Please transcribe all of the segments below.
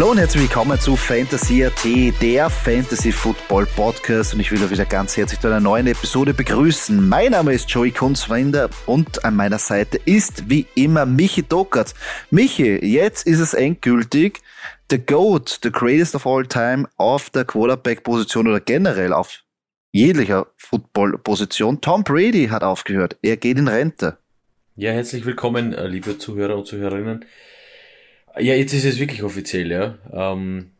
Hallo und herzlich willkommen zu Fantasy AT, der Fantasy Football Podcast und ich will euch wieder ganz herzlich zu einer neuen Episode begrüßen. Mein Name ist Joey Kunzwender und an meiner Seite ist wie immer Michi Dockert. Michi, jetzt ist es endgültig. The GOAT, the greatest of all time auf der Quarterback-Position oder generell auf jeglicher Football-Position. Tom Brady hat aufgehört. Er geht in Rente. Ja, herzlich willkommen, äh, liebe Zuhörer und Zuhörerinnen. Ja, jetzt ist es wirklich offiziell, ja. Ähm,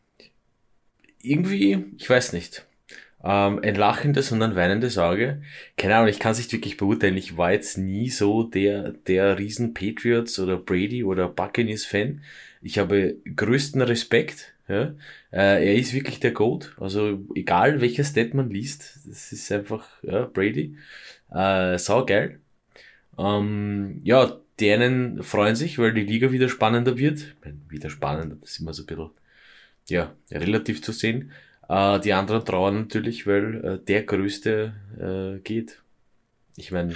irgendwie, ich weiß nicht. Ähm, ein lachendes und ein weinendes Auge. Keine Ahnung, ich kann es nicht wirklich beurteilen. Ich war jetzt nie so der, der riesen Patriots oder Brady oder Buccaneers Fan. Ich habe größten Respekt. Ja. Äh, er ist wirklich der Goat. Also egal welcher Stat man liest, das ist einfach ja, Brady. Äh, sau geil. Ähm, ja, die einen freuen sich, weil die Liga wieder spannender wird. Wieder spannender, das ist immer so ein bisschen, ja, relativ zu sehen. Äh, die anderen trauern natürlich, weil äh, der Größte äh, geht. Ich meine,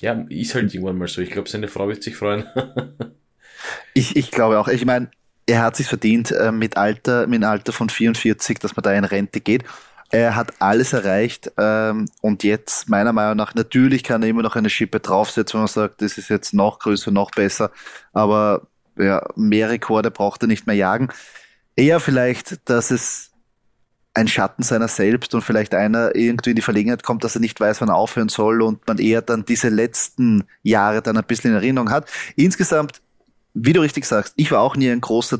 ja, ist halt irgendwann mal so. Ich glaube, seine Frau wird sich freuen. ich, ich glaube auch. Ich meine, er hat sich verdient äh, mit Alter, mit einem Alter von 44, dass man da in Rente geht. Er hat alles erreicht ähm, und jetzt meiner Meinung nach, natürlich kann er immer noch eine Schippe draufsetzen, wenn man sagt, das ist jetzt noch größer, noch besser, aber ja, mehr Rekorde braucht er nicht mehr jagen. Eher vielleicht, dass es ein Schatten seiner selbst und vielleicht einer irgendwie in die Verlegenheit kommt, dass er nicht weiß, wann er aufhören soll und man eher dann diese letzten Jahre dann ein bisschen in Erinnerung hat. Insgesamt, wie du richtig sagst, ich war auch nie ein großer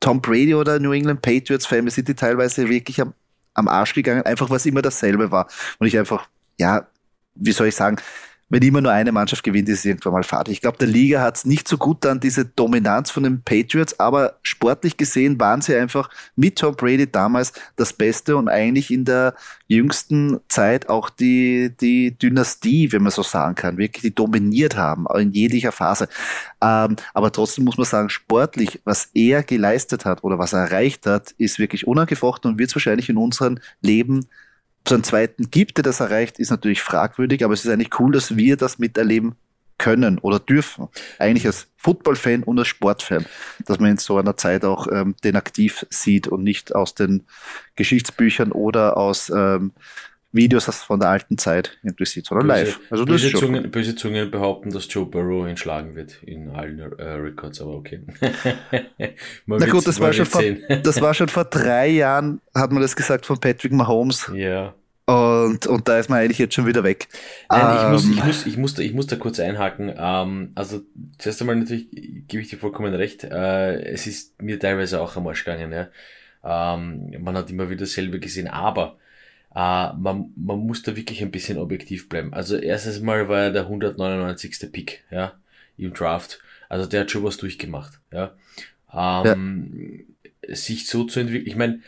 Tom Brady oder New England Patriots Fan. Wir sind die teilweise wirklich am am Arsch gegangen, einfach es immer dasselbe war. Und ich einfach, ja, wie soll ich sagen, wenn immer nur eine Mannschaft gewinnt, ist es irgendwann mal fad. Ich glaube, der Liga hat es nicht so gut an diese Dominanz von den Patriots, aber sportlich gesehen waren sie einfach mit Tom Brady damals das Beste und eigentlich in der jüngsten Zeit auch die, die Dynastie, wenn man so sagen kann, wirklich die dominiert haben, in jeglicher Phase. Ähm, aber trotzdem muss man sagen, sportlich, was er geleistet hat oder was er erreicht hat, ist wirklich unangefochten und wird es wahrscheinlich in unserem Leben so einen zweiten gibt, der das erreicht, ist natürlich fragwürdig, aber es ist eigentlich cool, dass wir das miterleben können oder dürfen. Eigentlich als Football-Fan und als Sportfan, dass man in so einer Zeit auch ähm, den aktiv sieht und nicht aus den Geschichtsbüchern oder aus ähm, Videos von der alten Zeit irgendwie sieht, sondern böse, live. Also böse, Zungen, böse Zungen behaupten, dass Joe Burrow ihn schlagen wird in allen äh, Records, aber okay. Na gut, das war, schon vor, das war schon vor drei Jahren, hat man das gesagt von Patrick Mahomes. Ja. Und, und da ist man eigentlich jetzt schon wieder weg. Nein, ähm, ich, muss, ich, muss, ich, muss da, ich muss da kurz einhaken. Ähm, also, zuerst einmal natürlich gebe ich dir vollkommen recht. Äh, es ist mir teilweise auch am Arsch gegangen. Ja. Ähm, man hat immer wieder dasselbe gesehen, aber Uh, man, man muss da wirklich ein bisschen objektiv bleiben. Also erstes Mal war er der 199. Pick, ja, im Draft. Also der hat schon was durchgemacht, ja. Ähm, ja. Sich so zu entwickeln, ich meine,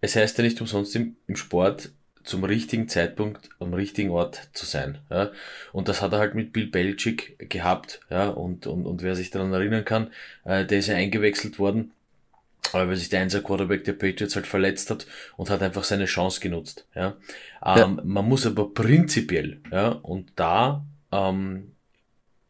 es heißt ja nicht umsonst im, im Sport, zum richtigen Zeitpunkt am richtigen Ort zu sein. Ja? Und das hat er halt mit Bill Belichick gehabt. Ja? Und, und, und wer sich daran erinnern kann, äh, der ist ja eingewechselt worden weil sich der Einser Quarterback der Patriots halt verletzt hat und hat einfach seine Chance genutzt. Ja. Ähm, ja. Man muss aber prinzipiell, ja, und da ähm,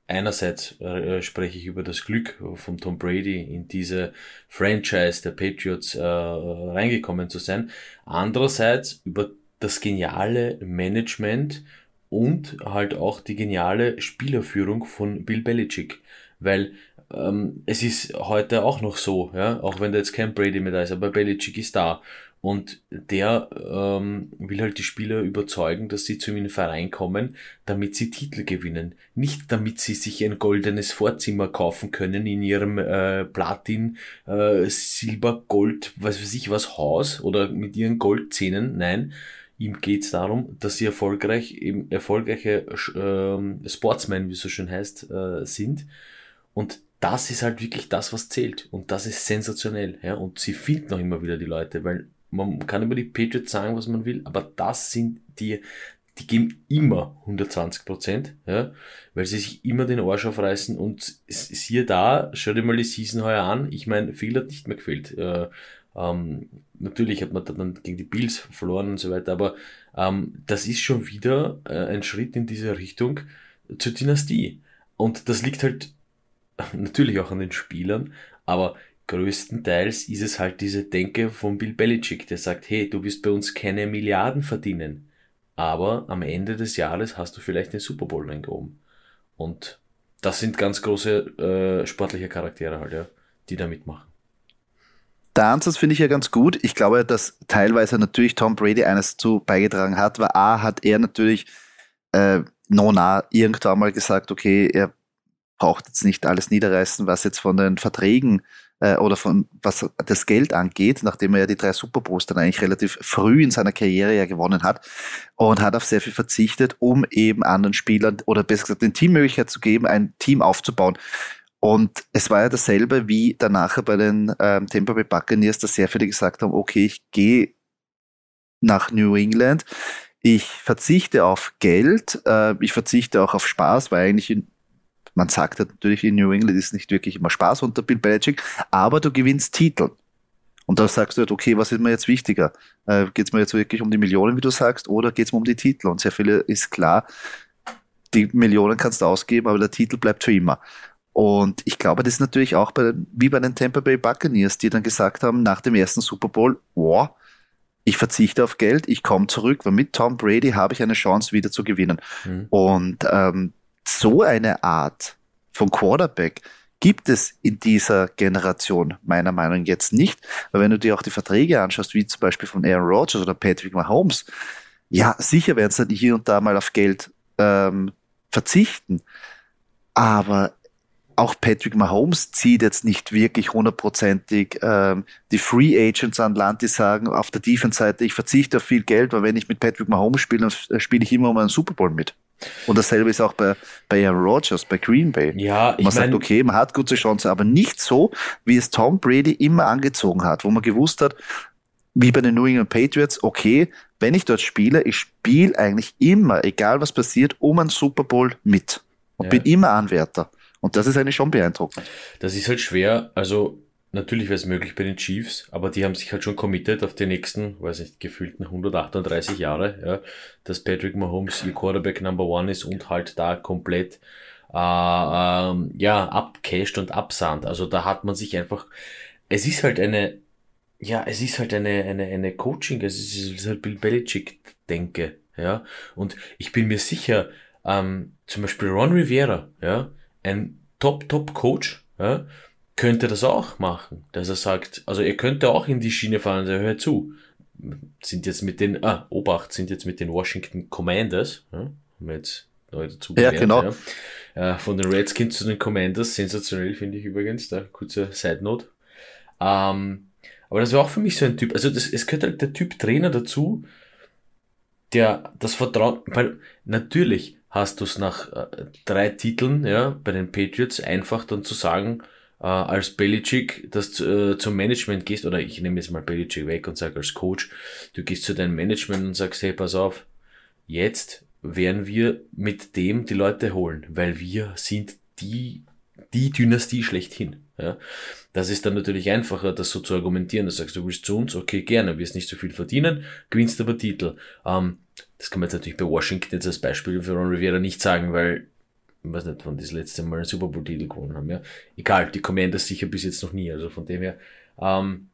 einerseits äh, spreche ich über das Glück von Tom Brady in diese Franchise der Patriots äh, reingekommen zu sein, andererseits über das geniale Management und halt auch die geniale Spielerführung von Bill Belichick, weil ähm, es ist heute auch noch so, ja, auch wenn da jetzt kein Brady mehr da ist, aber Belichick ist da. Und der ähm, will halt die Spieler überzeugen, dass sie zu ihm in den Verein kommen, damit sie Titel gewinnen. Nicht damit sie sich ein goldenes Vorzimmer kaufen können in ihrem äh, Platin, äh, Silber, Gold, was weiß ich was, Haus oder mit ihren Goldzähnen. Nein, ihm geht's darum, dass sie erfolgreich, eben erfolgreiche äh, Sportsmen, wie es so schön heißt, äh, sind. Und das ist halt wirklich das, was zählt. Und das ist sensationell. Ja? Und sie finden auch immer wieder die Leute, weil man kann über die Patriots sagen, was man will, aber das sind die, die geben immer 120 Prozent, ja, weil sie sich immer den Arsch aufreißen und siehe da, schau dir mal die Season heuer an. Ich meine, viel hat nicht mehr gefehlt. Äh, ähm, natürlich hat man dann gegen die Bills verloren und so weiter, aber ähm, das ist schon wieder äh, ein Schritt in diese Richtung zur Dynastie. Und das liegt halt natürlich auch an den Spielern, aber größtenteils ist es halt diese Denke von Bill Belichick, der sagt, hey, du wirst bei uns keine Milliarden verdienen, aber am Ende des Jahres hast du vielleicht den Super Bowl reingehoben. Und das sind ganz große äh, sportliche Charaktere halt, ja, die da mitmachen. Der Ansatz finde ich ja ganz gut. Ich glaube, dass teilweise natürlich Tom Brady eines zu beigetragen hat, weil A hat er natürlich äh, nona irgendwann mal gesagt, okay, er braucht jetzt nicht alles niederreißen, was jetzt von den Verträgen äh, oder von was das Geld angeht, nachdem er ja die drei Super Bowls dann eigentlich relativ früh in seiner Karriere ja gewonnen hat und hat auf sehr viel verzichtet, um eben anderen Spielern oder besser gesagt den Team Möglichkeit zu geben, ein Team aufzubauen. Und es war ja dasselbe wie danach bei den ähm, Tampa Bay Buccaneers, dass sehr viele gesagt haben, okay, ich gehe nach New England, ich verzichte auf Geld, äh, ich verzichte auch auf Spaß, weil eigentlich in, man sagt natürlich in New England ist nicht wirklich immer Spaß unter Bill Belichick, aber du gewinnst Titel. Und da sagst du halt, okay, was ist mir jetzt wichtiger? Äh, geht es mir jetzt wirklich um die Millionen, wie du sagst, oder geht es mir um die Titel? Und sehr viele ist klar, die Millionen kannst du ausgeben, aber der Titel bleibt für immer. Und ich glaube, das ist natürlich auch bei, wie bei den Tampa Bay Buccaneers, die dann gesagt haben, nach dem ersten Super Bowl, wow, ich verzichte auf Geld, ich komme zurück, weil mit Tom Brady habe ich eine Chance, wieder zu gewinnen. Mhm. Und ähm, so eine Art von Quarterback gibt es in dieser Generation meiner Meinung nach jetzt nicht. Weil wenn du dir auch die Verträge anschaust, wie zum Beispiel von Aaron Rodgers oder Patrick Mahomes, ja, sicher werden sie hier und da mal auf Geld ähm, verzichten. Aber auch Patrick Mahomes zieht jetzt nicht wirklich hundertprozentig ähm, die Free Agents an Land, die sagen auf der Defense-Seite, ich verzichte auf viel Geld, weil wenn ich mit Patrick Mahomes spiele, dann spiele ich immer um einen Super Bowl mit. Und dasselbe ist auch bei, bei Aaron Rodgers, bei Green Bay. Ja, ich man sagt, okay, man hat gute Chance, aber nicht so, wie es Tom Brady immer angezogen hat, wo man gewusst hat, wie bei den New England Patriots, okay, wenn ich dort spiele, ich spiele eigentlich immer, egal was passiert, um einen Super Bowl mit. Und ja. bin immer Anwärter. Und das ist eigentlich schon beeindruckend. Das ist halt schwer. Also natürlich wäre es möglich bei den Chiefs, aber die haben sich halt schon committed auf die nächsten, weiß nicht, gefühlten 138 Jahre, ja, dass Patrick Mahomes ihr Quarterback Number One ist und halt da komplett äh, ähm, ja abcasht und absahnt. Also da hat man sich einfach, es ist halt eine, ja, es ist halt eine eine eine Coaching, es ist, es ist halt Bill Belichick denke, ja. Und ich bin mir sicher, ähm, zum Beispiel Ron Rivera, ja, ein Top-Top-Coach ja, könnte das auch machen, dass er sagt, also er könnte auch in die Schiene fahren, der hört zu. Sind jetzt mit den, ah, Obacht, sind jetzt mit den Washington Commanders, ja, haben wir jetzt neu dazu gelernt, ja, genau. Ja. Äh, von den Redskins zu den Commanders, sensationell finde ich übrigens, da kurze Side Note. Ähm, aber das war auch für mich so ein Typ, also das, es gehört halt der Typ Trainer dazu, der das Vertrauen, weil natürlich, hast du es nach äh, drei Titeln, ja, bei den Patriots einfach dann zu sagen, äh, als Belichick, dass du äh, zum Management gehst, oder ich nehme jetzt mal Belichick weg und sage als Coach, du gehst zu deinem Management und sagst, hey, pass auf, jetzt werden wir mit dem die Leute holen, weil wir sind die, die Dynastie schlechthin. Ja. Das ist dann natürlich einfacher, das so zu argumentieren. Du sagst, du willst zu uns, okay, gerne, wirst nicht so viel verdienen, gewinnst aber Titel. Ähm, das kann man jetzt natürlich bei Washington jetzt als Beispiel für Ron Rivera nicht sagen, weil, ich weiß nicht, wann die das letzte Mal einen Super Bowl-Titel gewonnen haben. Ja. Egal, die Commanders sicher bis jetzt noch nie, also von dem her. Ähm,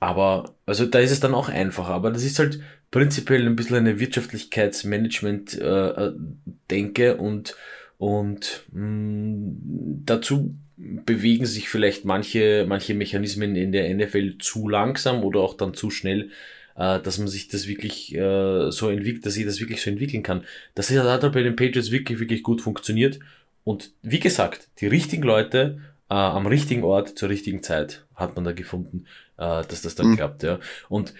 aber, also da ist es dann auch einfacher, aber das ist halt prinzipiell ein bisschen eine Wirtschaftlichkeitsmanagement-Denke äh, und, und mh, mm, dazu bewegen sich vielleicht manche, manche Mechanismen in der NFL zu langsam oder auch dann zu schnell, äh, dass man sich das wirklich äh, so entwickelt, dass ich das wirklich so entwickeln kann. Das hat halt bei den Patriots wirklich, wirklich gut funktioniert. Und wie gesagt, die richtigen Leute äh, am richtigen Ort zur richtigen Zeit hat man da gefunden, äh, dass das dann mhm. klappt, ja. Und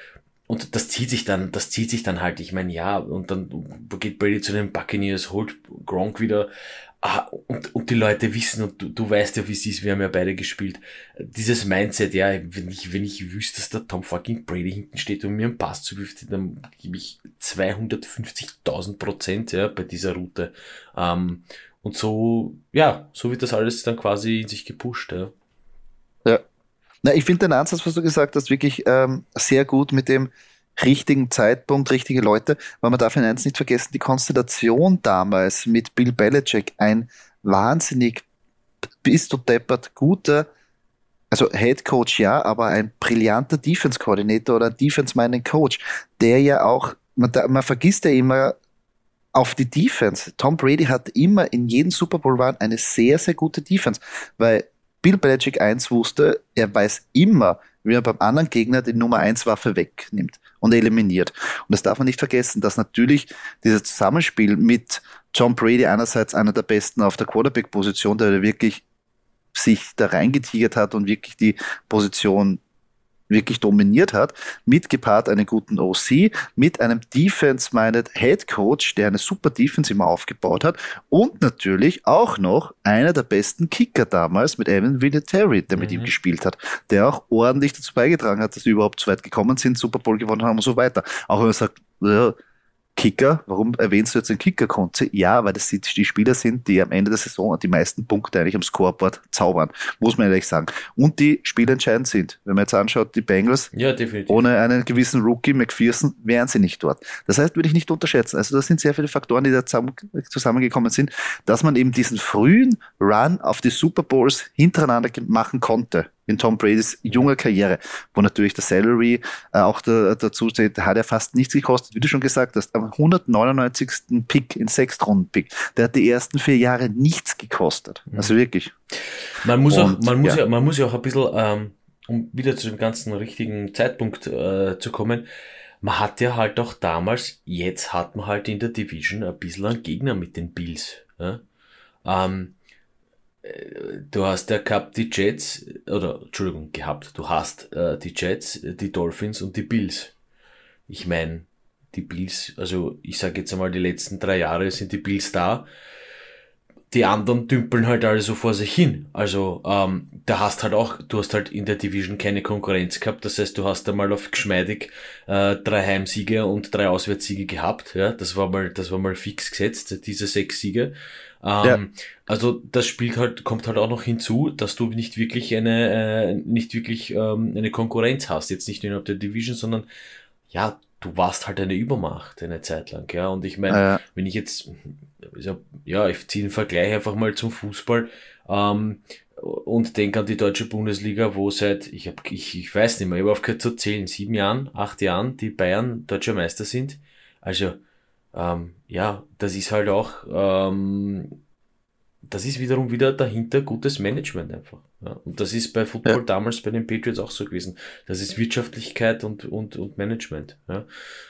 und das zieht sich dann, das zieht sich dann halt, ich meine, ja, und dann geht Brady zu den Buccaneers, holt Gronk wieder, Ah, und, und die Leute wissen, und du, du weißt ja, wie es ist, wir haben ja beide gespielt, dieses Mindset, ja, wenn ich, wenn ich wüsste, dass der Tom fucking Brady hinten steht und mir einen Pass zuwirft, dann gebe ich 250.000 Prozent, ja, bei dieser Route. Ähm, und so, ja, so wird das alles dann quasi in sich gepusht, ja. Ja. Na, ich finde den Ansatz, was du gesagt hast, wirklich ähm, sehr gut mit dem, richtigen Zeitpunkt, richtige Leute, weil man darf in eins nicht vergessen, die Konstellation damals mit Bill Belichick, ein wahnsinnig bist du deppert guter, also Head Coach ja, aber ein brillanter Defense Coordinator oder Defense Minded Coach, der ja auch, man, man vergisst ja immer auf die Defense. Tom Brady hat immer in jedem Super Bowl Run eine sehr, sehr gute Defense, weil Bill Belichick eins wusste, er weiß immer, wie er beim anderen Gegner die Nummer 1 Waffe wegnimmt und eliminiert. Und das darf man nicht vergessen, dass natürlich dieses Zusammenspiel mit John Brady einerseits einer der besten auf der Quarterback-Position, der wirklich sich da reingetigert hat und wirklich die Position wirklich dominiert hat, mit gepaart einen guten OC, mit einem Defense-minded Head Coach, der eine super Defense immer aufgebaut hat und natürlich auch noch einer der besten Kicker damals mit Evan Vinatieri, der mit mhm. ihm gespielt hat, der auch ordentlich dazu beigetragen hat, dass sie überhaupt zu weit gekommen sind, Super Bowl gewonnen haben und so weiter. Auch wenn man sagt, ja, Kicker, warum erwähnst du jetzt den Kicker-Konzi? Ja, weil das die Spieler sind, die am Ende der Saison die meisten Punkte eigentlich am Scoreboard zaubern, muss man ehrlich sagen. Und die spielentscheidend sind. Wenn man jetzt anschaut, die Bengals, ja, ohne einen gewissen Rookie, McPherson, wären sie nicht dort. Das heißt, würde ich nicht unterschätzen. Also das sind sehr viele Faktoren, die da zusammengekommen sind, dass man eben diesen frühen Run auf die Super Bowls hintereinander machen konnte in Tom Bradys junger Karriere, wo natürlich der Salary äh, auch da, dazu steht, hat er fast nichts gekostet, wie du schon gesagt hast, am 199. Pick, in Sechstrunden-Pick, der hat die ersten vier Jahre nichts gekostet. Mhm. Also wirklich. Man muss, Und, auch, man, muss ja. ja. man muss ja auch ein bisschen, ähm, um wieder zu dem ganzen richtigen Zeitpunkt äh, zu kommen, man hat ja halt auch damals, jetzt hat man halt in der Division ein bisschen einen Gegner mit den Bills. Ja? Ähm, du hast ja gehabt die Jets, oder Entschuldigung, gehabt, du hast äh, die Jets, die Dolphins und die Bills. Ich meine, die Bills, also ich sage jetzt einmal, die letzten drei Jahre sind die Bills da. Die anderen dümpeln halt alle so vor sich hin. Also ähm, da hast halt auch, du hast halt in der Division keine Konkurrenz gehabt. Das heißt, du hast einmal auf geschmeidig äh, drei Heimsiege und drei Auswärtssiege gehabt. Ja, das war mal, das war mal fix gesetzt, diese sechs Siege. Ähm, ja. Also das spielt halt, kommt halt auch noch hinzu, dass du nicht wirklich eine, äh, nicht wirklich ähm, eine Konkurrenz hast. Jetzt nicht nur innerhalb der Division, sondern ja, du warst halt eine Übermacht eine Zeit lang, ja. Und ich meine, ja. wenn ich jetzt, ja, ich ziehe den Vergleich einfach mal zum Fußball ähm, und denke an die deutsche Bundesliga, wo seit, ich habe, ich, ich weiß nicht mehr, ich habe aufgehört zu zählen, sieben Jahren, acht Jahren, die Bayern deutscher Meister sind. Also ähm, ja, das ist halt auch, ähm, das ist wiederum wieder dahinter gutes Management einfach. Ja. Und das ist bei Football ja. damals bei den Patriots auch so gewesen. Das ist Wirtschaftlichkeit und, und, und Management. Ja.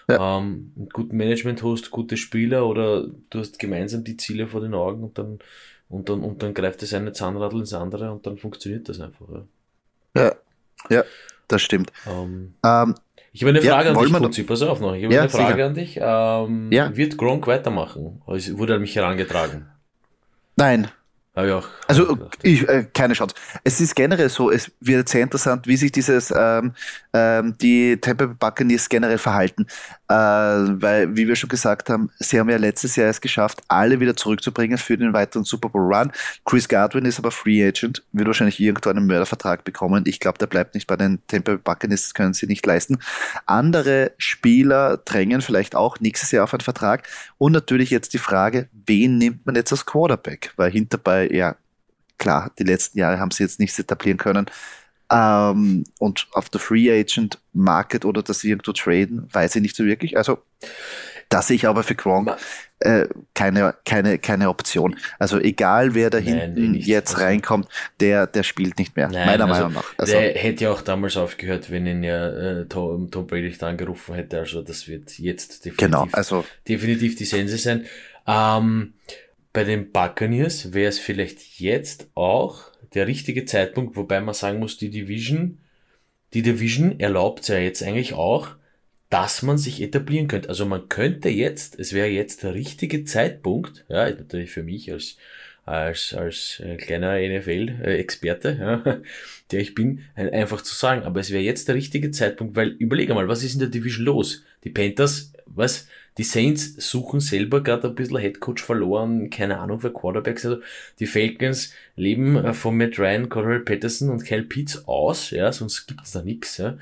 ja. Ähm, mit gutem Management hast gute Spieler oder du hast gemeinsam die Ziele vor den Augen und dann, und dann, und dann greift das eine Zahnradl ins andere und dann funktioniert das einfach. Ja, ja, ja das stimmt. Ähm, ähm, ich habe eine Frage ja, an dich, Putzi, pass auf noch. Ich habe ja, eine Frage sicher. an dich. Ähm, ja. Wird Gronk weitermachen? Es wurde an mich herangetragen. Nein. Ich auch. Also ich, äh, keine Chance. Es ist generell so, es wird sehr interessant, wie sich dieses ähm, ähm, die Tampa Bay Buccaneers generell verhalten, äh, weil wie wir schon gesagt haben, sie haben ja letztes Jahr es geschafft, alle wieder zurückzubringen für den weiteren Super Bowl Run. Chris Godwin ist aber Free Agent, wird wahrscheinlich irgendwo einen Mördervertrag bekommen. Ich glaube, der bleibt nicht bei den Tampa Bay Buccaneers, das können sie nicht leisten. Andere Spieler drängen vielleicht auch nächstes Jahr auf einen Vertrag und natürlich jetzt die Frage, wen nimmt man jetzt als Quarterback, weil hinterbei ja, klar, die letzten Jahre haben sie jetzt nichts etablieren können. Ähm, und auf der Free Agent Market oder dass sie irgendwo traden, weiß ich nicht so wirklich. Also, das sehe ich aber für Gronk äh, keine, keine, keine Option. Also egal wer da hinten jetzt also, reinkommt, der, der spielt nicht mehr, nein, meiner also, Meinung nach. Also, der hätte ja auch damals aufgehört, wenn ihn ja äh, Tom, Tom Brady da angerufen hätte. Also das wird jetzt definitiv, genau, also, definitiv die Sense sein. Ähm, bei den Buccaneers wäre es vielleicht jetzt auch der richtige Zeitpunkt, wobei man sagen muss, die Division, die Division erlaubt ja jetzt eigentlich auch, dass man sich etablieren könnte. Also man könnte jetzt, es wäre jetzt der richtige Zeitpunkt, ja, natürlich für mich als, als, als äh, kleiner NFL-Experte, ja, der ich bin, einfach zu sagen. Aber es wäre jetzt der richtige Zeitpunkt, weil überlege mal, was ist in der Division los? Die Panthers, was? Die Saints suchen selber gerade ein bisschen Headcoach verloren, keine Ahnung für Quarterbacks. Also die Falcons leben äh, von Matt Ryan, Cordell Patterson und Kyle Pitts aus, ja, sonst gibt's da nichts. Ja.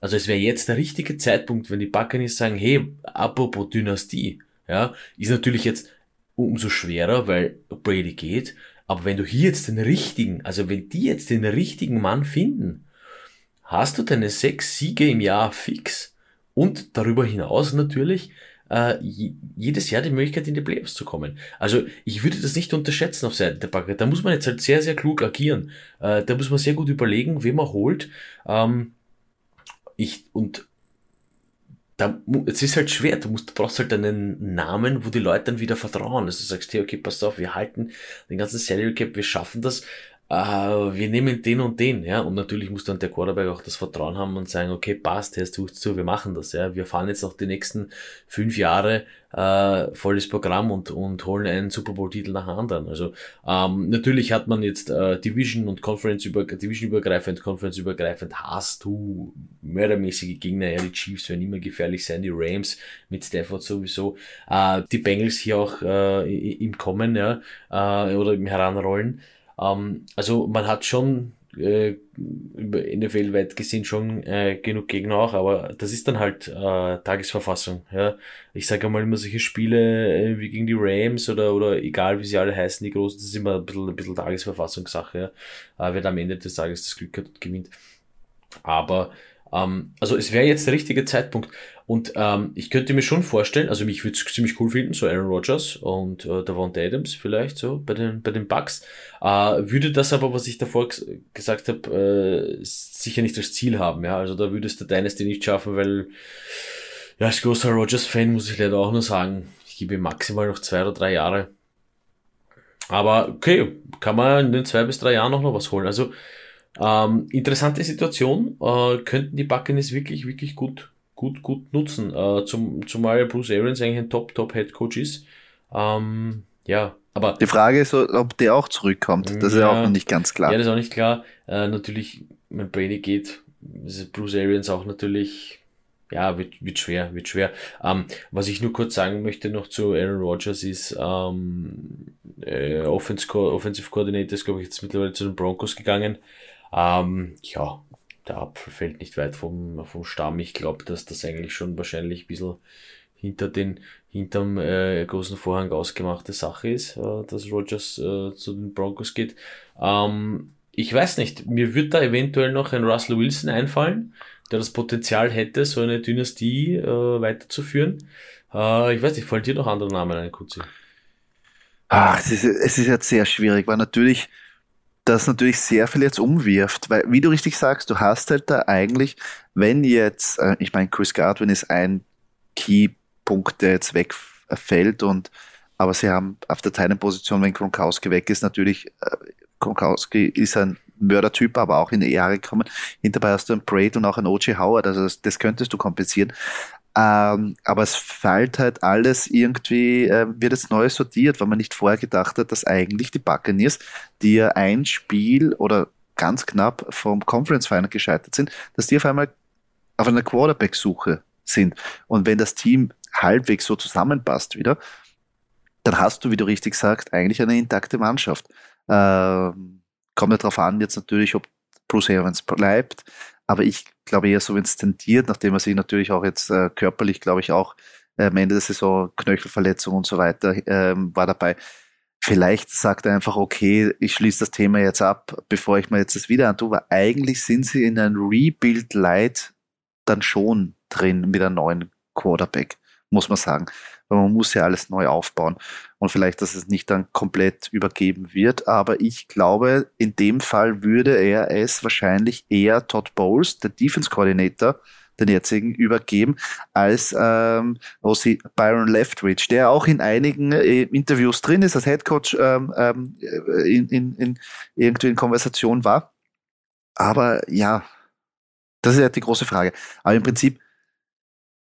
Also es wäre jetzt der richtige Zeitpunkt, wenn die Buccaneers sagen, hey, apropos Dynastie, ja, ist natürlich jetzt umso schwerer, weil Brady geht. Aber wenn du hier jetzt den richtigen, also wenn die jetzt den richtigen Mann finden, hast du deine sechs Siege im Jahr fix und darüber hinaus natürlich äh, jedes Jahr die Möglichkeit in die Playoffs zu kommen. Also ich würde das nicht unterschätzen auf Seiten der Buccaneers. Da muss man jetzt halt sehr, sehr klug agieren. Äh, da muss man sehr gut überlegen, wen man holt. Ähm, ich, und da, es ist halt schwer, du musst, du brauchst halt einen Namen, wo die Leute dann wieder vertrauen. Also du sagst, hey, okay, pass auf, wir halten den ganzen Salary Cap, wir schaffen das, äh, wir nehmen den und den, ja, und natürlich muss dann der Quarterback auch das Vertrauen haben und sagen, okay, passt, der ist zu, wir machen das, ja, wir fahren jetzt noch die nächsten fünf Jahre äh, volles Programm und, und holen einen Super Bowl-Titel nach dem anderen. Also ähm, natürlich hat man jetzt äh, Division und Conference über Division übergreifend, Conference übergreifend. Hast du mördermäßige Gegner, ja, die Chiefs werden immer gefährlich sein, die Rams mit Stafford sowieso, äh, die Bengals hier auch äh, im Kommen, ja, äh, oder im Heranrollen. Ähm, also man hat schon äh, über NFL weit gesehen schon äh, genug Gegner auch, aber das ist dann halt äh, Tagesverfassung. Ja. Ich sage einmal immer solche Spiele äh, wie gegen die Rams oder, oder egal wie sie alle heißen, die großen, das ist immer ein bisschen, ein bisschen Tagesverfassungssache. Ja. Äh, wer am Ende des Tages das Glück hat und gewinnt. Aber ähm, also es wäre jetzt der richtige Zeitpunkt. Und ähm, ich könnte mir schon vorstellen, also mich würde es ziemlich cool finden, so Aaron Rodgers und äh, Davante Adams vielleicht so bei den, bei den Bucks. Äh, würde das aber, was ich davor gesagt habe, äh, sicher nicht als Ziel haben. Ja, Also da würdest du Dynasty nicht schaffen, weil ja, als großer Rodgers-Fan muss ich leider auch nur sagen, ich gebe maximal noch zwei oder drei Jahre. Aber okay, kann man in den zwei bis drei Jahren noch, noch was holen. Also ähm, interessante Situation, äh, könnten die Buccaneers wirklich, wirklich gut, gut, gut nutzen. Äh, zum, zumal Bruce Arians eigentlich ein Top, Top Head Coach ist. Ähm, ja, aber. Die Frage ist, ob der auch zurückkommt. Das ja, ist ja auch noch nicht ganz klar. Ja, das ist auch nicht klar. Äh, natürlich, wenn Brady geht, ist Bruce Arians auch natürlich, ja, wird, wird schwer, wird schwer. Ähm, was ich nur kurz sagen möchte noch zu Aaron Rodgers ist, ähm, äh, Offensive Coordinator ist, glaube ich, jetzt mittlerweile zu den Broncos gegangen. Ähm, ja, der Apfel fällt nicht weit vom, vom Stamm. Ich glaube, dass das eigentlich schon wahrscheinlich ein bisschen hinter den, hinterm äh, großen Vorhang ausgemachte Sache ist, äh, dass Rogers äh, zu den Broncos geht. Ähm, ich weiß nicht, mir wird da eventuell noch ein Russell Wilson einfallen, der das Potenzial hätte, so eine Dynastie äh, weiterzuführen. Äh, ich weiß nicht, fallen dir noch andere Namen ein, Kutzi? Ach, es ist, es ist jetzt sehr schwierig, weil natürlich das natürlich sehr viel jetzt umwirft, weil, wie du richtig sagst, du hast halt da eigentlich, wenn jetzt, äh, ich meine, Chris Godwin ist ein Key-Punkt, der jetzt wegfällt und aber sie haben auf der Teilenposition, wenn Gronkowski weg ist, natürlich, äh, Gronkowski ist ein Mördertyp, aber auch in die Jahre gekommen. Hinterbei hast du einen Braid und auch einen O.J. Howard, also das, das könntest du kompensieren. Ähm, aber es fällt halt alles irgendwie, äh, wird es neu sortiert, weil man nicht vorher gedacht hat, dass eigentlich die Buccaneers, die ja ein Spiel oder ganz knapp vom Conference Final gescheitert sind, dass die auf einmal auf einer Quarterback-Suche sind. Und wenn das Team halbwegs so zusammenpasst wieder, dann hast du, wie du richtig sagst, eigentlich eine intakte Mannschaft. Ähm, kommt ja darauf an, jetzt natürlich, ob Bruce Evans bleibt, aber ich glaube eher so, wenn es tendiert, nachdem er sich natürlich auch jetzt äh, körperlich, glaube ich, auch äh, am Ende der Saison Knöchelverletzung und so weiter ähm, war dabei. Vielleicht sagt er einfach, okay, ich schließe das Thema jetzt ab, bevor ich mir jetzt das wieder antue, weil eigentlich sind sie in einem Rebuild Light dann schon drin mit einem neuen Quarterback, muss man sagen weil man muss ja alles neu aufbauen. Und vielleicht, dass es nicht dann komplett übergeben wird. Aber ich glaube, in dem Fall würde er es wahrscheinlich eher Todd Bowles, der Defense Coordinator, den jetzigen übergeben, als ähm, OC Byron Leftwich, der auch in einigen äh, Interviews drin ist, als Head Coach ähm, ähm, in, in, in irgendwie in Konversation war. Aber ja, das ist ja die große Frage. Aber im Prinzip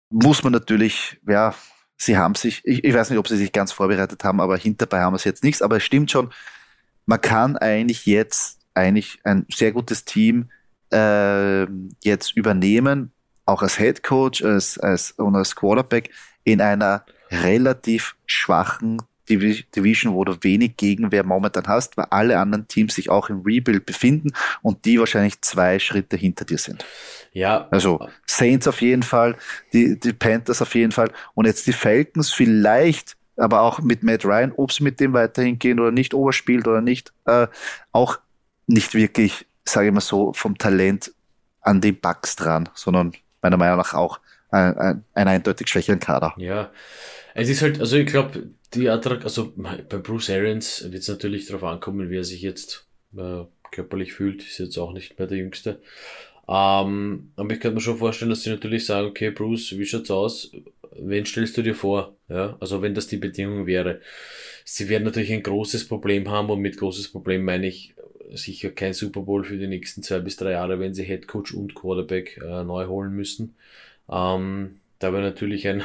muss man natürlich, ja, sie haben sich, ich, ich weiß nicht, ob sie sich ganz vorbereitet haben, aber hinterbei haben wir es jetzt nichts. Aber es stimmt schon, man kann eigentlich jetzt eigentlich ein sehr gutes Team äh, jetzt übernehmen, auch als Head Coach als, als, und als Quarterback in einer relativ schwachen Division, wo du wenig Gegenwehr momentan hast, weil alle anderen Teams sich auch im Rebuild befinden und die wahrscheinlich zwei Schritte hinter dir sind. Ja. Also Saints auf jeden Fall, die, die Panthers auf jeden Fall und jetzt die Falcons vielleicht, aber auch mit Matt Ryan, ob sie mit dem weiterhin gehen oder nicht, ob er spielt oder nicht, äh, auch nicht wirklich, sage ich mal so, vom Talent an den Bugs dran, sondern meiner Meinung nach auch ein, ein, ein eindeutig schwächeren Kader. Ja, es ist halt, also ich glaube, die Attrakt, also bei Bruce Arians wird es natürlich darauf ankommen, wie er sich jetzt äh, körperlich fühlt, ist jetzt auch nicht mehr der Jüngste. Ähm, aber ich kann mir schon vorstellen, dass sie natürlich sagen, okay, Bruce, wie schaut's aus? Wen stellst du dir vor? Ja, also wenn das die Bedingung wäre. Sie werden natürlich ein großes Problem haben und mit großes Problem meine ich sicher kein Super Bowl für die nächsten zwei bis drei Jahre, wenn sie Head Coach und Quarterback äh, neu holen müssen. Ähm, da wäre natürlich ein,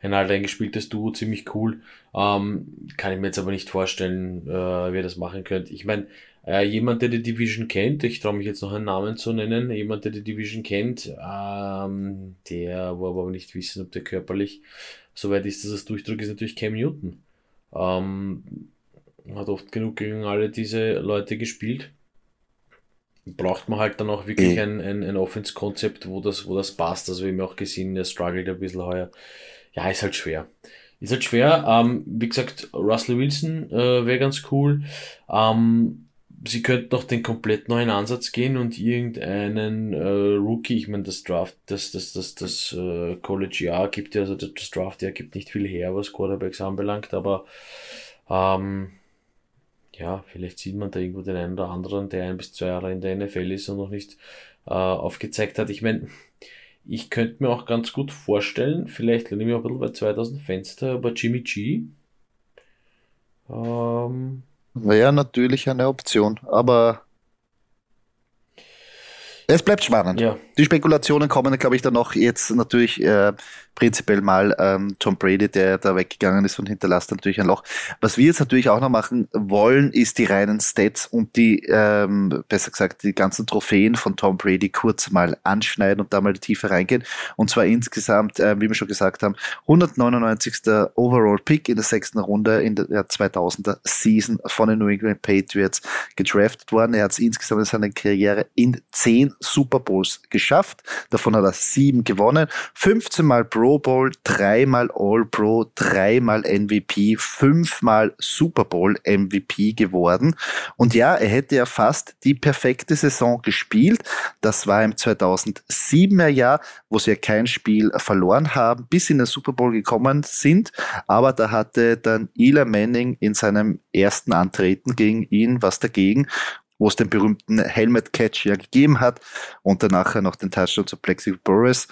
ein alt eingespieltes Duo ziemlich cool. Ähm, kann ich mir jetzt aber nicht vorstellen, äh, wer das machen könnte. Ich meine, äh, jemand, der die Division kennt, ich traue mich jetzt noch einen Namen zu nennen, jemand, der die Division kennt, ähm, der wo aber nicht wissen, ob der körperlich soweit ist, dass es durchdrückt, ist natürlich Cam Newton. Ähm, hat oft genug gegen alle diese Leute gespielt braucht man halt dann auch wirklich mhm. ein, ein, ein Offense-Konzept, wo das, wo das passt. Also, wir haben auch gesehen, der struggelt ein bisschen heuer. Ja, ist halt schwer. Ist halt schwer. Ähm, wie gesagt, Russell Wilson äh, wäre ganz cool. Ähm, sie könnten noch den komplett neuen Ansatz gehen und irgendeinen äh, Rookie, ich meine, das Draft, das, das, das, das äh, College-Jahr gibt ja, also das Draft-Jahr gibt nicht viel her, was Quarterbacks anbelangt, aber ähm, ja, vielleicht sieht man da irgendwo den einen oder anderen, der ein bis zwei Jahre in der NFL ist und noch nicht äh, aufgezeigt hat. Ich meine, ich könnte mir auch ganz gut vorstellen, vielleicht lerne ich mich ein bisschen bei 2000 Fenster, bei Jimmy G. Ähm, Wäre natürlich eine Option, aber es bleibt spannend. Ja. Die Spekulationen kommen, glaube ich, dann noch jetzt natürlich äh, prinzipiell mal ähm, Tom Brady, der da weggegangen ist und hinterlässt natürlich ein Loch. Was wir jetzt natürlich auch noch machen wollen, ist die reinen Stats und die, ähm, besser gesagt, die ganzen Trophäen von Tom Brady kurz mal anschneiden und da mal tiefer reingehen. Und zwar insgesamt, äh, wie wir schon gesagt haben, 199. Overall Pick in der sechsten Runde in der 2000er Season von den New England Patriots gedraftet worden. Er hat es insgesamt in seiner Karriere in zehn Super Bowls geschafft. Davon hat er sieben gewonnen, 15 Mal Pro Pro Bowl, dreimal All-Pro, dreimal MVP, fünfmal Super Bowl MVP geworden. Und ja, er hätte ja fast die perfekte Saison gespielt. Das war im 2007er Jahr, wo sie ja kein Spiel verloren haben, bis in den Super Bowl gekommen sind. Aber da hatte dann Eli Manning in seinem ersten Antreten gegen ihn was dagegen wo es den berühmten Helmet Catch ja gegeben hat und danach noch den Touchdown zu Plexi Burris.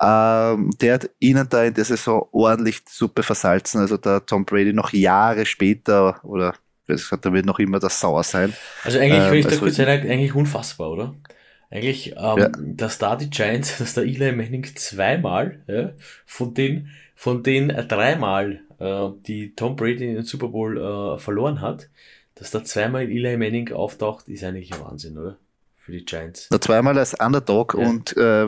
Ähm, der hat ihnen da in der Saison ordentlich die Suppe versalzen. Also da Tom Brady noch Jahre später oder da wird noch immer das sauer sein. Also eigentlich, ähm, wenn ich da also kurz sagen, eigentlich unfassbar, oder? Eigentlich, ähm, ja. dass da die Giants, dass der Eli Manning zweimal, ja, von den, von den dreimal, äh, die Tom Brady in den Super Bowl äh, verloren hat, dass da zweimal Eli Manning auftaucht, ist eigentlich ein Wahnsinn, oder? Für die Giants. Da zweimal als Underdog ja. und äh,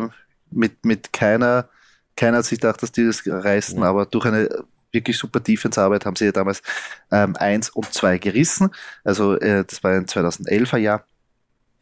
mit, mit keiner, keiner hat sich gedacht, dass die das reißen, ja. aber durch eine wirklich super Defense-Arbeit haben sie ja damals ähm, eins und zwei gerissen. Also äh, das war ein 2011er Jahr.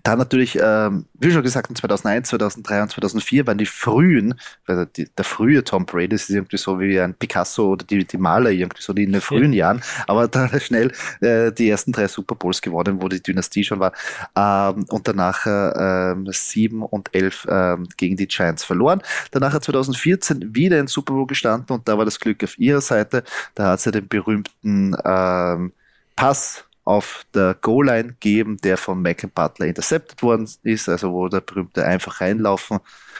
Dann natürlich, ähm, wie schon gesagt, 2001, 2003 und 2004 waren die frühen, also die, der frühe Tom Brady ist irgendwie so wie ein Picasso oder die, die Maler irgendwie so die in den frühen ja. Jahren, aber da schnell äh, die ersten drei Super Bowls gewonnen, wo die Dynastie schon war ähm, und danach äh, sieben und elf äh, gegen die Giants verloren. Danach hat 2014 wieder in Super Bowl gestanden und da war das Glück auf ihrer Seite. Da hat sie den berühmten ähm, Pass auf der Goal-Line geben, der von Mac Butler intercepted worden ist, also wo der berühmte einfach reinlaufen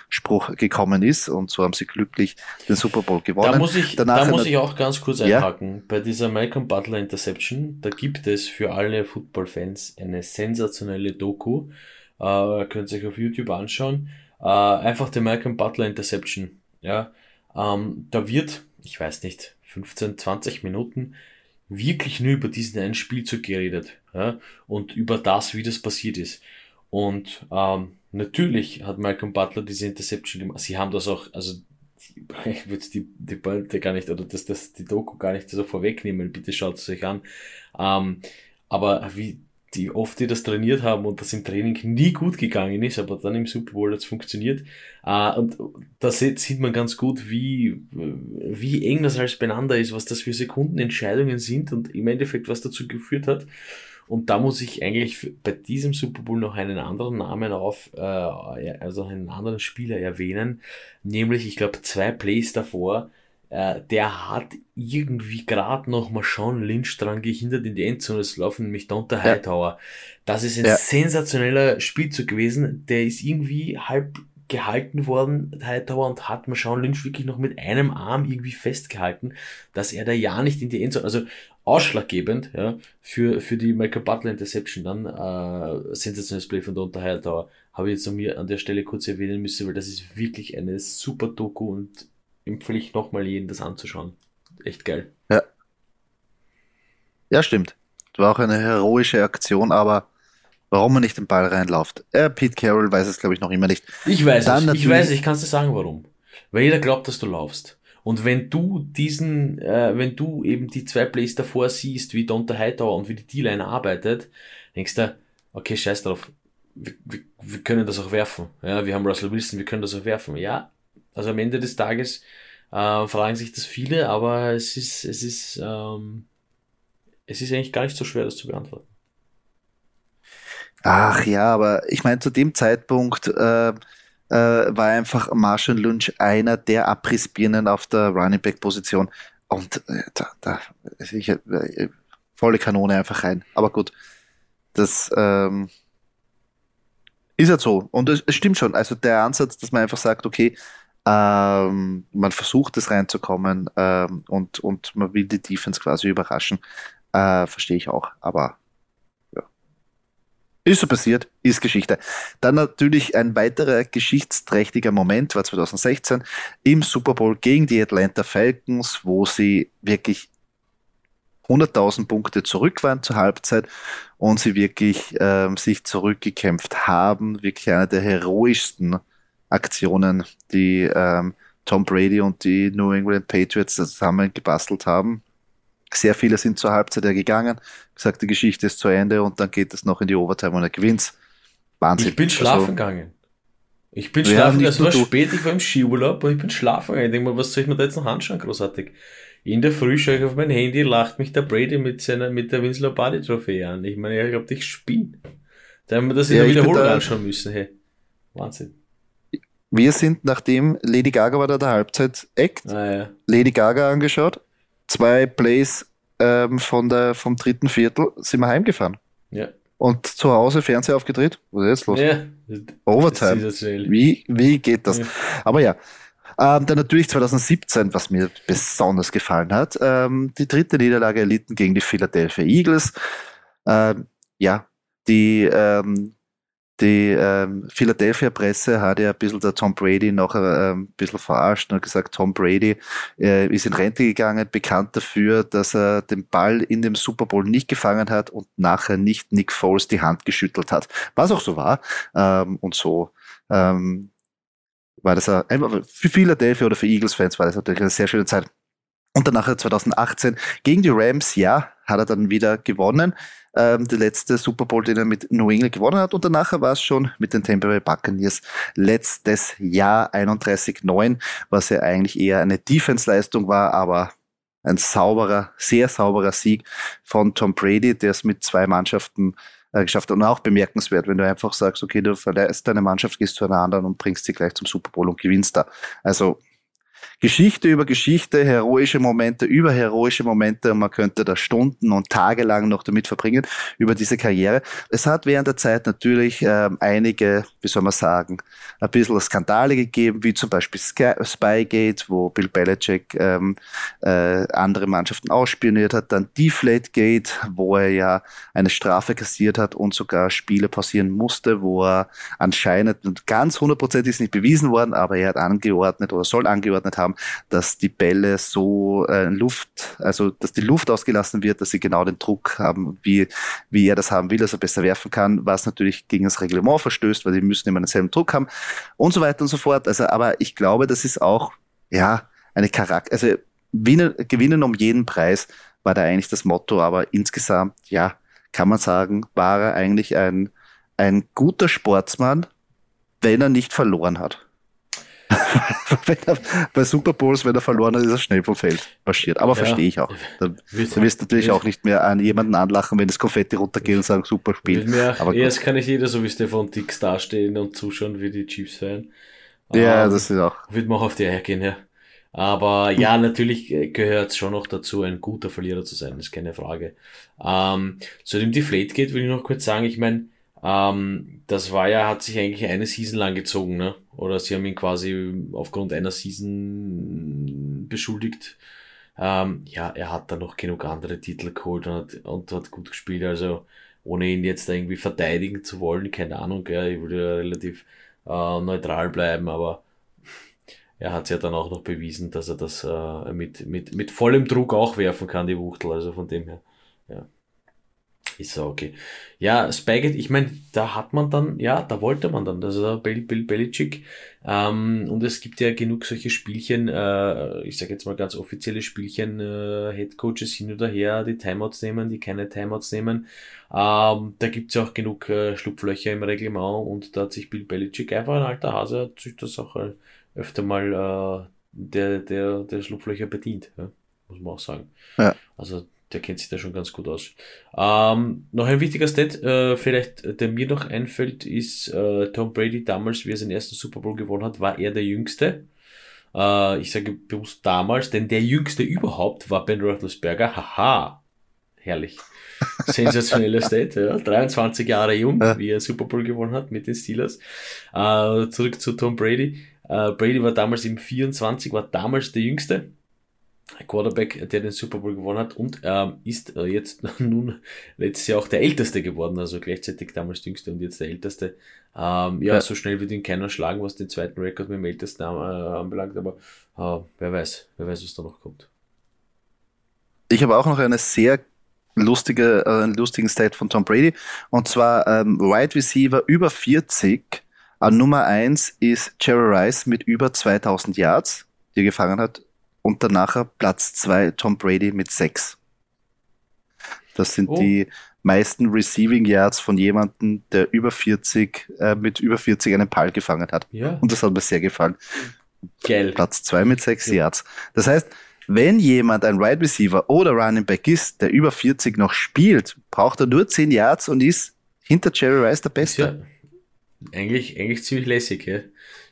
Spruch gekommen ist und so haben sie glücklich den Super Bowl gewonnen. Da muss ich, da muss ich auch ganz kurz einhaken. Ja? Bei dieser Malcolm Butler Interception, da gibt es für alle Football-Fans eine sensationelle Doku. Äh, könnt ihr euch auf YouTube anschauen. Äh, einfach die Malcolm Butler Interception. Ja, ähm, da wird ich weiß nicht, 15, 20 Minuten wirklich nur über diesen einen Spielzug geredet ja, und über das, wie das passiert ist. Und ähm, natürlich hat Malcolm Butler diese Interception gemacht. Sie haben das auch, also ich würde die, die Pointe gar nicht oder das, das, die Doku gar nicht so vorwegnehmen, bitte schaut es euch an. Ähm, aber wie die oft die das trainiert haben und das im Training nie gut gegangen ist, aber dann im Super Bowl hat es funktioniert. Äh, und da sieht man ganz gut, wie, wie eng das alles beieinander ist, was das für Sekundenentscheidungen sind und im Endeffekt was dazu geführt hat. Und da muss ich eigentlich bei diesem Super Bowl noch einen anderen Namen auf, äh, also einen anderen Spieler erwähnen, nämlich ich glaube zwei Plays davor, äh, der hat irgendwie gerade noch mal Sean Lynch dran gehindert, in die Endzone zu laufen, nämlich Donta Hightower. Ja. Das ist ein ja. sensationeller Spielzug gewesen. Der ist irgendwie halb gehalten worden, Hightower, und hat Sean Lynch wirklich noch mit einem Arm irgendwie festgehalten, dass er da ja nicht in die Endzone, also ausschlaggebend, ja, für, für die Michael Butler Interception dann, äh, sensationelles Play von Donta Hightower, habe ich jetzt an mir an der Stelle kurz erwähnen müssen, weil das ist wirklich eine super Doku und empfehle ich nochmal jeden, das anzuschauen. Echt geil. Ja. Ja, stimmt. War auch eine heroische Aktion, aber warum man nicht den Ball reinläuft. Äh, Pete Carroll weiß es, glaube ich, noch immer nicht. Ich weiß Dann es. Ich weiß, ich kann es dir sagen, warum. Weil jeder glaubt, dass du laufst. Und wenn du diesen, äh, wenn du eben die zwei Plays davor siehst, wie Donta Hightower und wie die D-Line arbeitet, denkst du, okay, scheiß drauf, wir, wir, wir können das auch werfen. Ja, wir haben Russell Wilson, wir können das auch werfen. Ja, also am Ende des Tages äh, fragen sich das viele, aber es ist, es ist, ähm, es ist eigentlich gar nicht so schwer, das zu beantworten. Ach ja, aber ich meine, zu dem Zeitpunkt äh, äh, war einfach Marshall Lynch einer der Abrissbirnen auf der Running Back Position und äh, da, da ich, äh, volle Kanone einfach rein. Aber gut, das ähm, ist halt so. Und es, es, stimmt schon. Also der Ansatz, dass man einfach sagt, okay, ähm, man versucht es reinzukommen ähm, und, und man will die Defense quasi überraschen. Äh, Verstehe ich auch, aber ja. Ist so passiert, ist Geschichte. Dann natürlich ein weiterer geschichtsträchtiger Moment war 2016 im Super Bowl gegen die Atlanta Falcons, wo sie wirklich 100.000 Punkte zurück waren zur Halbzeit und sie wirklich ähm, sich zurückgekämpft haben. Wirklich einer der heroischsten Aktionen, die ähm, Tom Brady und die New England Patriots zusammen gebastelt haben. Sehr viele sind zur Halbzeit ja gegangen, gesagt, die Geschichte ist zu Ende und dann geht es noch in die Overtime und er gewinnt. Wahnsinn. Ich bin schlafen also, gegangen. Ich bin schlafen, es war spät, ich war im Skiurlaub und ich bin schlafen gegangen. Ich denke mal, was soll ich mir da jetzt noch anschauen, großartig? In der Früh schaue ich auf mein Handy, lacht mich der Brady mit seiner, mit der Winslow Party Trophäe an. Ich meine, ich glaube, ich spinne. Da haben wir das in ja, der Wiederholung anschauen müssen, hey. Wahnsinn. Wir sind, nachdem Lady Gaga war da der Halbzeit-Act, ah, ja. Lady Gaga angeschaut, zwei Plays ähm, von der, vom dritten Viertel, sind wir heimgefahren. Ja. Und zu Hause Fernseher aufgedreht. Was ist jetzt los? Ja. Overtime. Wie, wie geht das? Ja. Aber ja. Ähm, dann natürlich 2017, was mir besonders gefallen hat, ähm, die dritte Niederlage erlitten gegen die Philadelphia Eagles. Ähm, ja, die ähm, die ähm, Philadelphia-Presse hat ja ein bisschen der Tom Brady noch äh, ein bisschen verarscht und gesagt, Tom Brady äh, ist in Rente gegangen, bekannt dafür, dass er den Ball in dem Super Bowl nicht gefangen hat und nachher nicht Nick Foles die Hand geschüttelt hat. Was auch so war. Ähm, und so ähm, war das ein, für Philadelphia oder für Eagles-Fans war das natürlich eine sehr schöne Zeit. Und dann nachher 2018 gegen die Rams, ja, hat er dann wieder gewonnen ähm, der letzte Super Bowl, den er mit New England gewonnen hat. Und danach war es schon mit den Tampa Bay Buccaneers letztes Jahr 31-9, was ja eigentlich eher eine Defense-Leistung war, aber ein sauberer, sehr sauberer Sieg von Tom Brady, der es mit zwei Mannschaften äh, geschafft hat. Und auch bemerkenswert, wenn du einfach sagst, okay, du verlässt deine Mannschaft, gehst zu einer anderen und bringst sie gleich zum Super Bowl und gewinnst da. Also Geschichte über Geschichte, heroische Momente über heroische Momente und man könnte da Stunden und Tage lang noch damit verbringen über diese Karriere. Es hat während der Zeit natürlich ähm, einige, wie soll man sagen, ein bisschen Skandale gegeben, wie zum Beispiel Spygate, wo Bill Belichick ähm, äh, andere Mannschaften ausspioniert hat, dann Deflategate, wo er ja eine Strafe kassiert hat und sogar Spiele pausieren musste, wo er anscheinend ganz hundertprozentig ist nicht bewiesen worden, aber er hat angeordnet oder soll angeordnet haben, haben, dass die Bälle so äh, Luft, also dass die Luft ausgelassen wird, dass sie genau den Druck haben, wie, wie er das haben will, dass er besser werfen kann, was natürlich gegen das Reglement verstößt, weil die müssen immer denselben Druck haben und so weiter und so fort. Also, aber ich glaube, das ist auch, ja, eine Charakter, also gewinnen um jeden Preis war da eigentlich das Motto, aber insgesamt, ja, kann man sagen, war er eigentlich ein, ein guter Sportsmann, wenn er nicht verloren hat. er, bei Super Bowls, wenn er verloren hat, ist er schnell vom Feld marschiert. Aber ja. verstehe ich auch. Da, wirst du natürlich auch nicht mehr an jemanden anlachen, wenn das Konfetti runtergeht und sagen, super Spiel. Aber erst kann nicht jeder so wie Stefan Dix dastehen und zuschauen wie die Chiefs fan Ja, um, das ist auch. Wird man auch auf die Eier gehen, ja. Aber ja, natürlich gehört es schon noch dazu, ein guter Verlierer zu sein, ist keine Frage. Ähm, zu dem Deflate geht, will ich noch kurz sagen, ich meine, ähm, das war ja, hat sich eigentlich eine Season lang gezogen, ne? Oder sie haben ihn quasi aufgrund einer Season beschuldigt. Ähm, ja, er hat da noch genug andere Titel geholt und hat, und hat gut gespielt, also ohne ihn jetzt irgendwie verteidigen zu wollen, keine Ahnung, ja, ich würde ja relativ äh, neutral bleiben, aber er hat ja dann auch noch bewiesen, dass er das äh, mit, mit, mit vollem Druck auch werfen kann, die Wuchtel. Also von dem her, ja. Ist so okay. Ja, Spaggett, ich meine, da hat man dann, ja, da wollte man dann, also Bill, Bill Belichick. Ähm, und es gibt ja genug solche Spielchen, äh, ich sage jetzt mal ganz offizielle Spielchen, äh, Headcoaches hin oder her, die Timeouts nehmen, die keine Timeouts nehmen. Ähm, da gibt's ja auch genug äh, Schlupflöcher im Reglement und da hat sich Bill Belichick einfach ein alter Hase, hat sich das auch äh, öfter mal äh, der, der, der Schlupflöcher bedient, ja, muss man auch sagen. Ja. Also der kennt sich da schon ganz gut aus. Ähm, noch ein wichtiger Stat, äh, vielleicht, der mir noch einfällt, ist äh, Tom Brady damals, wie er seinen ersten Super Bowl gewonnen hat, war er der Jüngste. Äh, ich sage bewusst damals, denn der Jüngste überhaupt war Ben Roethlisberger. Haha, herrlich. Sensationeller State, ja. 23 Jahre jung, wie er Super Bowl gewonnen hat mit den Steelers. Äh, zurück zu Tom Brady. Äh, Brady war damals im 24, war damals der jüngste Quarterback, der den Super Bowl gewonnen hat und ähm, ist äh, jetzt nun letztes Jahr auch der älteste geworden, also gleichzeitig damals jüngste und jetzt der älteste. Ähm, ja, ja, so schnell wird ihn keiner schlagen, was den zweiten Rekord mit dem ältesten äh, anbelangt, aber äh, wer weiß, wer weiß, was da noch kommt. Ich habe auch noch eine sehr lustige, äh, lustigen State von Tom Brady und zwar ähm, Wide Receiver über 40 an Nummer 1 ist Jerry Rice mit über 2000 Yards, die er gefangen hat. Und danach Platz 2 Tom Brady mit 6. Das sind oh. die meisten Receiving Yards von jemandem, der über 40, äh, mit über 40 einen Ball gefangen hat. Ja. Und das hat mir sehr gefallen. Geil. Platz 2 mit 6 ja. Yards. Das heißt, wenn jemand ein Wide Receiver oder Running Back ist, der über 40 noch spielt, braucht er nur 10 Yards und ist hinter Jerry Rice der Beste. Ja eigentlich, eigentlich ziemlich lässig, ja.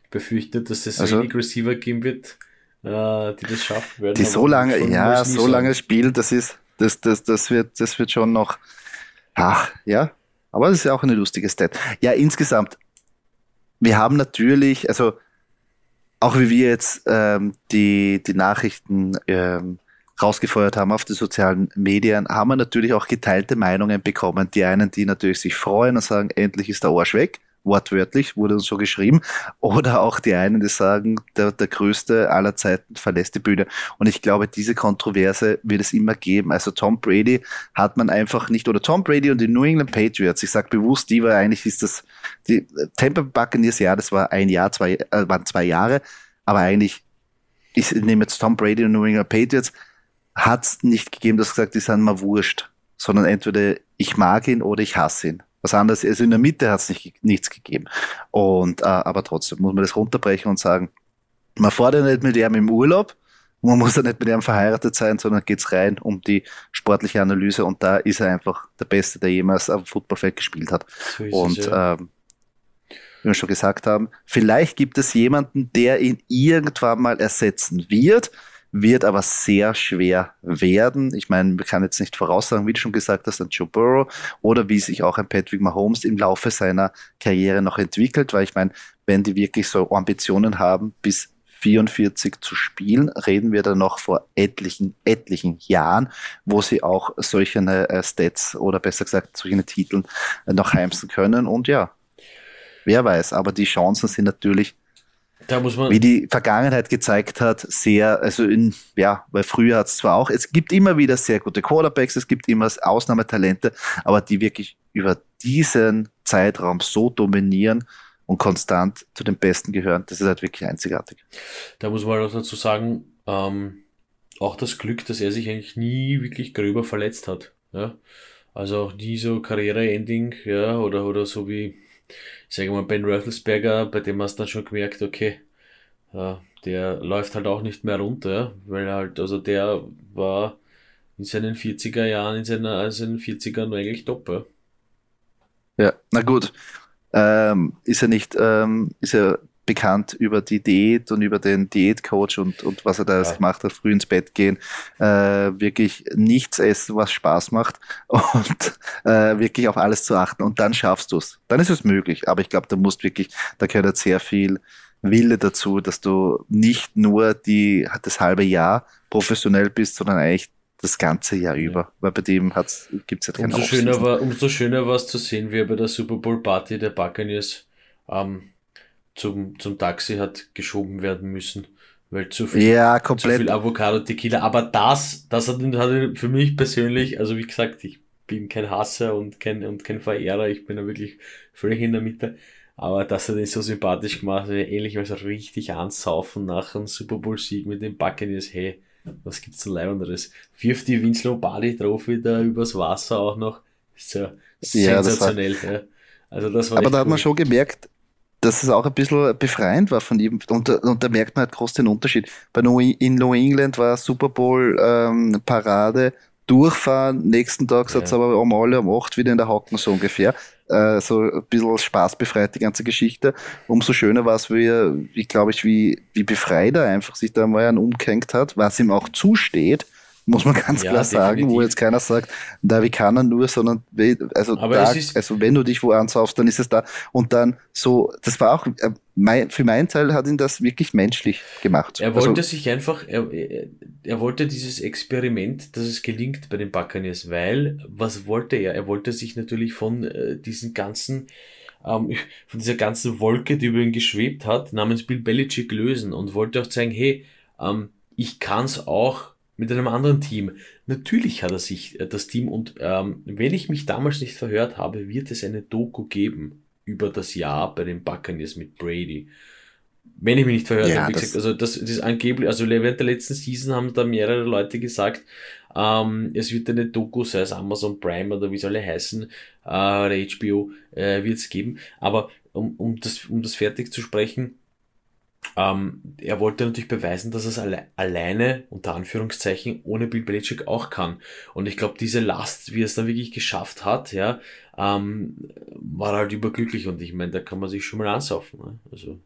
Ich befürchte, dass es also, wenig Receiver geben wird, äh, die das schaffen werden. Die so lange, ja, so sagen. lange spielen, das ist, das, das, das wird, das wird schon noch, ach, ja. Aber das ist auch eine lustige Stat. Ja, insgesamt, wir haben natürlich, also, auch wie wir jetzt ähm, die, die Nachrichten ähm, rausgefeuert haben auf die sozialen Medien, haben wir natürlich auch geteilte Meinungen bekommen. Die einen, die natürlich sich freuen und sagen, endlich ist der Arsch weg wortwörtlich, wurde uns so geschrieben. Oder auch die einen, die sagen, der, der größte aller Zeiten verlässt die Bühne. Und ich glaube, diese Kontroverse wird es immer geben. Also Tom Brady hat man einfach nicht, oder Tom Brady und die New England Patriots, ich sage bewusst, die war eigentlich ist das, die Tampa Buccaneers, ja, das war ein Jahr, zwei, äh, waren zwei Jahre, aber eigentlich, ich nehme jetzt Tom Brady und New England Patriots, hat es nicht gegeben, dass gesagt, die sind mal wurscht, sondern entweder ich mag ihn oder ich hasse ihn. Was anderes, also in der Mitte hat es nicht, nichts gegeben. Und, äh, aber trotzdem muss man das runterbrechen und sagen, man fordert nicht mit ihm im Urlaub, man muss ja nicht mit ihm verheiratet sein, sondern geht's rein um die sportliche Analyse und da ist er einfach der Beste, der jemals auf dem Footballfeld gespielt hat. So und es, ja. ähm, wie wir schon gesagt haben, vielleicht gibt es jemanden, der ihn irgendwann mal ersetzen wird wird aber sehr schwer werden. Ich meine, man kann jetzt nicht voraussagen, wie du schon gesagt hast, ein Joe Burrow oder wie sich auch ein Patrick Mahomes im Laufe seiner Karriere noch entwickelt, weil ich meine, wenn die wirklich so Ambitionen haben, bis 44 zu spielen, reden wir dann noch vor etlichen, etlichen Jahren, wo sie auch solche äh, Stats oder besser gesagt solche Titeln äh, noch heimsen können. Und ja, wer weiß, aber die Chancen sind natürlich da wie die Vergangenheit gezeigt hat, sehr, also in, ja, weil früher hat es zwar auch, es gibt immer wieder sehr gute Quarterbacks, es gibt immer Ausnahmetalente, aber die wirklich über diesen Zeitraum so dominieren und konstant zu den Besten gehören, das ist halt wirklich einzigartig. Da muss man auch dazu sagen, ähm, auch das Glück, dass er sich eigentlich nie wirklich gröber verletzt hat. Ja? Also auch nie so Karriere-Ending, ja, oder, oder so wie, ich sage mal, Ben Roethlisberger, bei dem hast du dann schon gemerkt, okay, der läuft halt auch nicht mehr runter, weil halt, also der war in seinen 40er Jahren, in seiner, in den 40ern eigentlich top. Ja, ja na gut. Ähm, ist er nicht, ähm, ist er bekannt über die Diät und über den Diätcoach und, und was er da ja. gemacht hat, früh ins Bett gehen, äh, wirklich nichts essen, was Spaß macht und äh, wirklich auf alles zu achten und dann schaffst du es. Dann ist es möglich, aber ich glaube, da musst wirklich, da gehört sehr viel Wille dazu, dass du nicht nur die, das halbe Jahr professionell bist, sondern eigentlich das ganze Jahr über, weil bei dem gibt es ja keine umso schöner, war, umso schöner war es zu sehen, wie er bei der Super Bowl Party der Buccaneers ähm, zum, zum Taxi hat geschoben werden müssen, weil zu viel, ja, komplett. zu viel Avocado Tequila. Aber das, das hat, hat für mich persönlich, also wie gesagt, ich bin kein Hasser und kein, und kein Verehrer, ich bin da wirklich völlig in der Mitte. Aber das hat ihn so sympathisch gemacht, ähnlich als richtig ansaufen nach einem Super Bowl Sieg mit den Buccaneers, hey, was gibt's denn Leibenderes? Wirft die Vince Lombardi drauf wieder übers Wasser auch noch. So ja, sensationell. Das war, ja. Also das war Aber da hat man schon gemerkt, dass es auch ein bisschen befreiend war von ihm. Und, und da merkt man halt groß den Unterschied. Bei New, in New England war Super Bowl ähm, Parade, durchfahren, nächsten Tag ja. es aber um alle um acht wieder in der Hocken so ungefähr äh, so ein bisschen spaßbefreit, die ganze Geschichte. Umso schöner war es, wie, wie glaube ich, wie, wie befreit er einfach sich da mal einen umgehängt hat, was ihm auch zusteht muss man ganz ja, klar sagen, definitiv. wo jetzt keiner sagt, da wie kann er nur, sondern also, da, also wenn du dich wo ansaufst, dann ist es da. Und dann so, das war auch, äh, mein, für meinen Teil hat ihn das wirklich menschlich gemacht. Er wollte also, sich einfach, er, er wollte dieses Experiment, dass es gelingt bei den Buccaneers, weil, was wollte er? Er wollte sich natürlich von äh, diesen ganzen ähm, von dieser ganzen Wolke, die über ihn geschwebt hat, namens Bill Belichick lösen und wollte auch zeigen, hey, ähm, ich kann's auch mit einem anderen Team. Natürlich hat er sich äh, das Team und ähm, wenn ich mich damals nicht verhört habe, wird es eine Doku geben über das Jahr bei den Buccaneers mit Brady. Wenn ich mich nicht verhört ja, habe, wie gesagt, also das, das ist angeblich, also während der letzten Season haben da mehrere Leute gesagt, ähm, es wird eine Doku, sei es Amazon Prime oder wie soll er heißen, äh, oder HBO, äh, wird es geben. Aber um, um, das, um das fertig zu sprechen, ähm, er wollte natürlich beweisen, dass er es alle, alleine, unter Anführungszeichen, ohne Bill Belichick auch kann. Und ich glaube, diese Last, wie er es dann wirklich geschafft hat, ja, ähm, war halt überglücklich. Und ich meine, da kann man sich schon mal ansaufen. Ne? Also,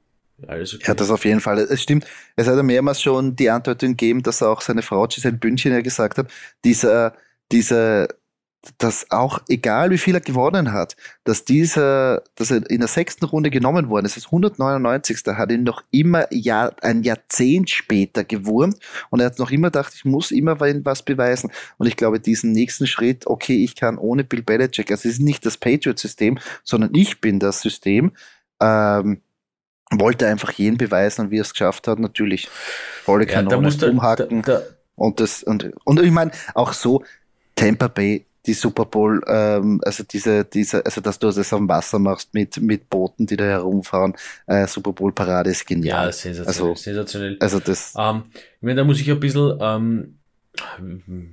alles okay. Ja, das auf jeden Fall. Es stimmt. Es hat ja mehrmals schon die Andeutung gegeben, dass auch seine Frau Giselle Bündchen ja gesagt hat, dieser, dieser dass auch egal wie viel er gewonnen hat, dass dieser, dass er in der sechsten Runde genommen worden ist, das 199. hat ihn noch immer Jahr, ein Jahrzehnt später gewurmt und er hat noch immer gedacht, ich muss immer was beweisen. Und ich glaube, diesen nächsten Schritt, okay, ich kann ohne Bill Belichick, also es ist nicht das Patriot-System, sondern ich bin das System, ähm, wollte einfach jeden beweisen und wie er es geschafft hat, natürlich volle Kanone ja, umhaken. Da, da, und das, und, und ich meine, auch so, Tampa Bay die Super Bowl, ähm, also diese, diese, also dass du das dem Wasser machst mit, mit Booten, die da herumfahren, äh, Super Bowl Parade ist genial. Ja, sensationell. Also, sensationell. Also das. Ähm, ich meine, da muss ich ein bisschen, ähm,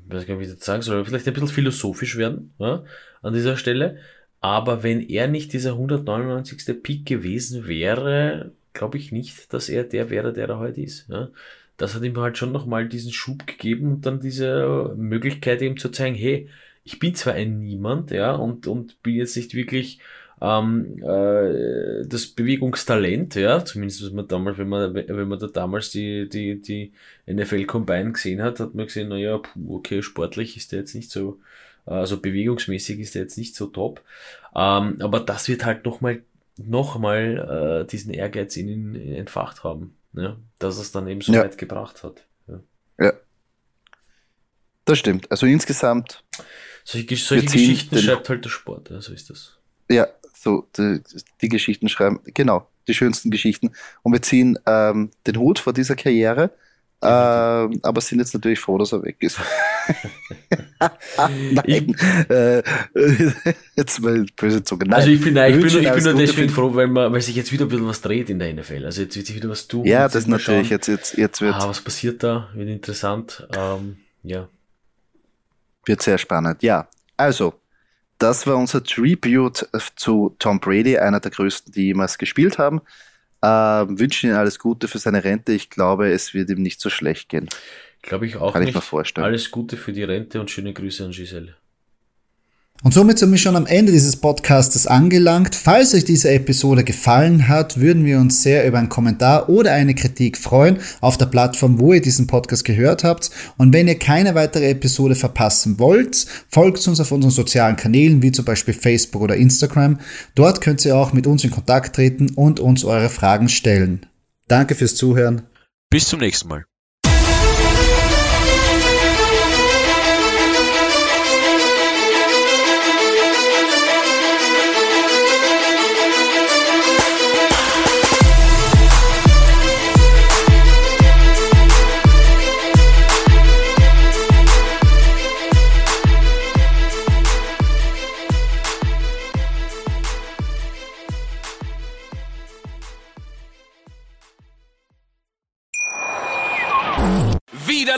weiß gar nicht, wie ich das sagen soll, vielleicht ein bisschen philosophisch werden, ja, an dieser Stelle. Aber wenn er nicht dieser 199. Pick gewesen wäre, glaube ich nicht, dass er der wäre, der er heute ist. Ja. Das hat ihm halt schon nochmal diesen Schub gegeben und dann diese Möglichkeit ihm zu zeigen, hey, ich bin zwar ein Niemand, ja, und, und bin jetzt nicht wirklich ähm, äh, das Bewegungstalent, ja, zumindest was man damals, wenn man, wenn man da damals die, die, die NFL Combine gesehen hat, hat man gesehen, naja, okay, sportlich ist der jetzt nicht so, also bewegungsmäßig ist der jetzt nicht so top. Ähm, aber das wird halt nochmal noch mal, äh, diesen Ehrgeiz in ihn entfacht haben, ja, dass es dann eben so ja. weit gebracht hat. Ja. ja. Das stimmt. Also insgesamt solche, solche Geschichten schreibt halt der Sport, ja, so ist das. Ja, so die, die, Geschichten schreiben. Genau, die schönsten Geschichten. Und wir ziehen ähm, den Hut vor dieser Karriere. Äh, aber sind jetzt natürlich froh, dass er weg ist. Nein, äh, jetzt mal böse Zunge. Nein, also ich bin, nein, ich bin, nur, ich bin nur deswegen froh, weil, man, weil sich jetzt wieder ein bisschen was dreht in der NFL. Also jetzt wird sich wieder was tun. Ja, das ist natürlich. Jetzt, jetzt, jetzt wird. Ah, was passiert da? Wird interessant. Ähm, ja. Wird sehr spannend. Ja, also das war unser Tribute zu Tom Brady, einer der größten, die jemals gespielt haben. Äh, wünschen ihm alles Gute für seine Rente. Ich glaube, es wird ihm nicht so schlecht gehen. Glaube ich auch Kann nicht. ich mir vorstellen. Alles Gute für die Rente und schöne Grüße an Giselle. Und somit sind wir schon am Ende dieses Podcastes angelangt. Falls euch diese Episode gefallen hat, würden wir uns sehr über einen Kommentar oder eine Kritik freuen auf der Plattform, wo ihr diesen Podcast gehört habt. Und wenn ihr keine weitere Episode verpassen wollt, folgt uns auf unseren sozialen Kanälen, wie zum Beispiel Facebook oder Instagram. Dort könnt ihr auch mit uns in Kontakt treten und uns eure Fragen stellen. Danke fürs Zuhören. Bis zum nächsten Mal.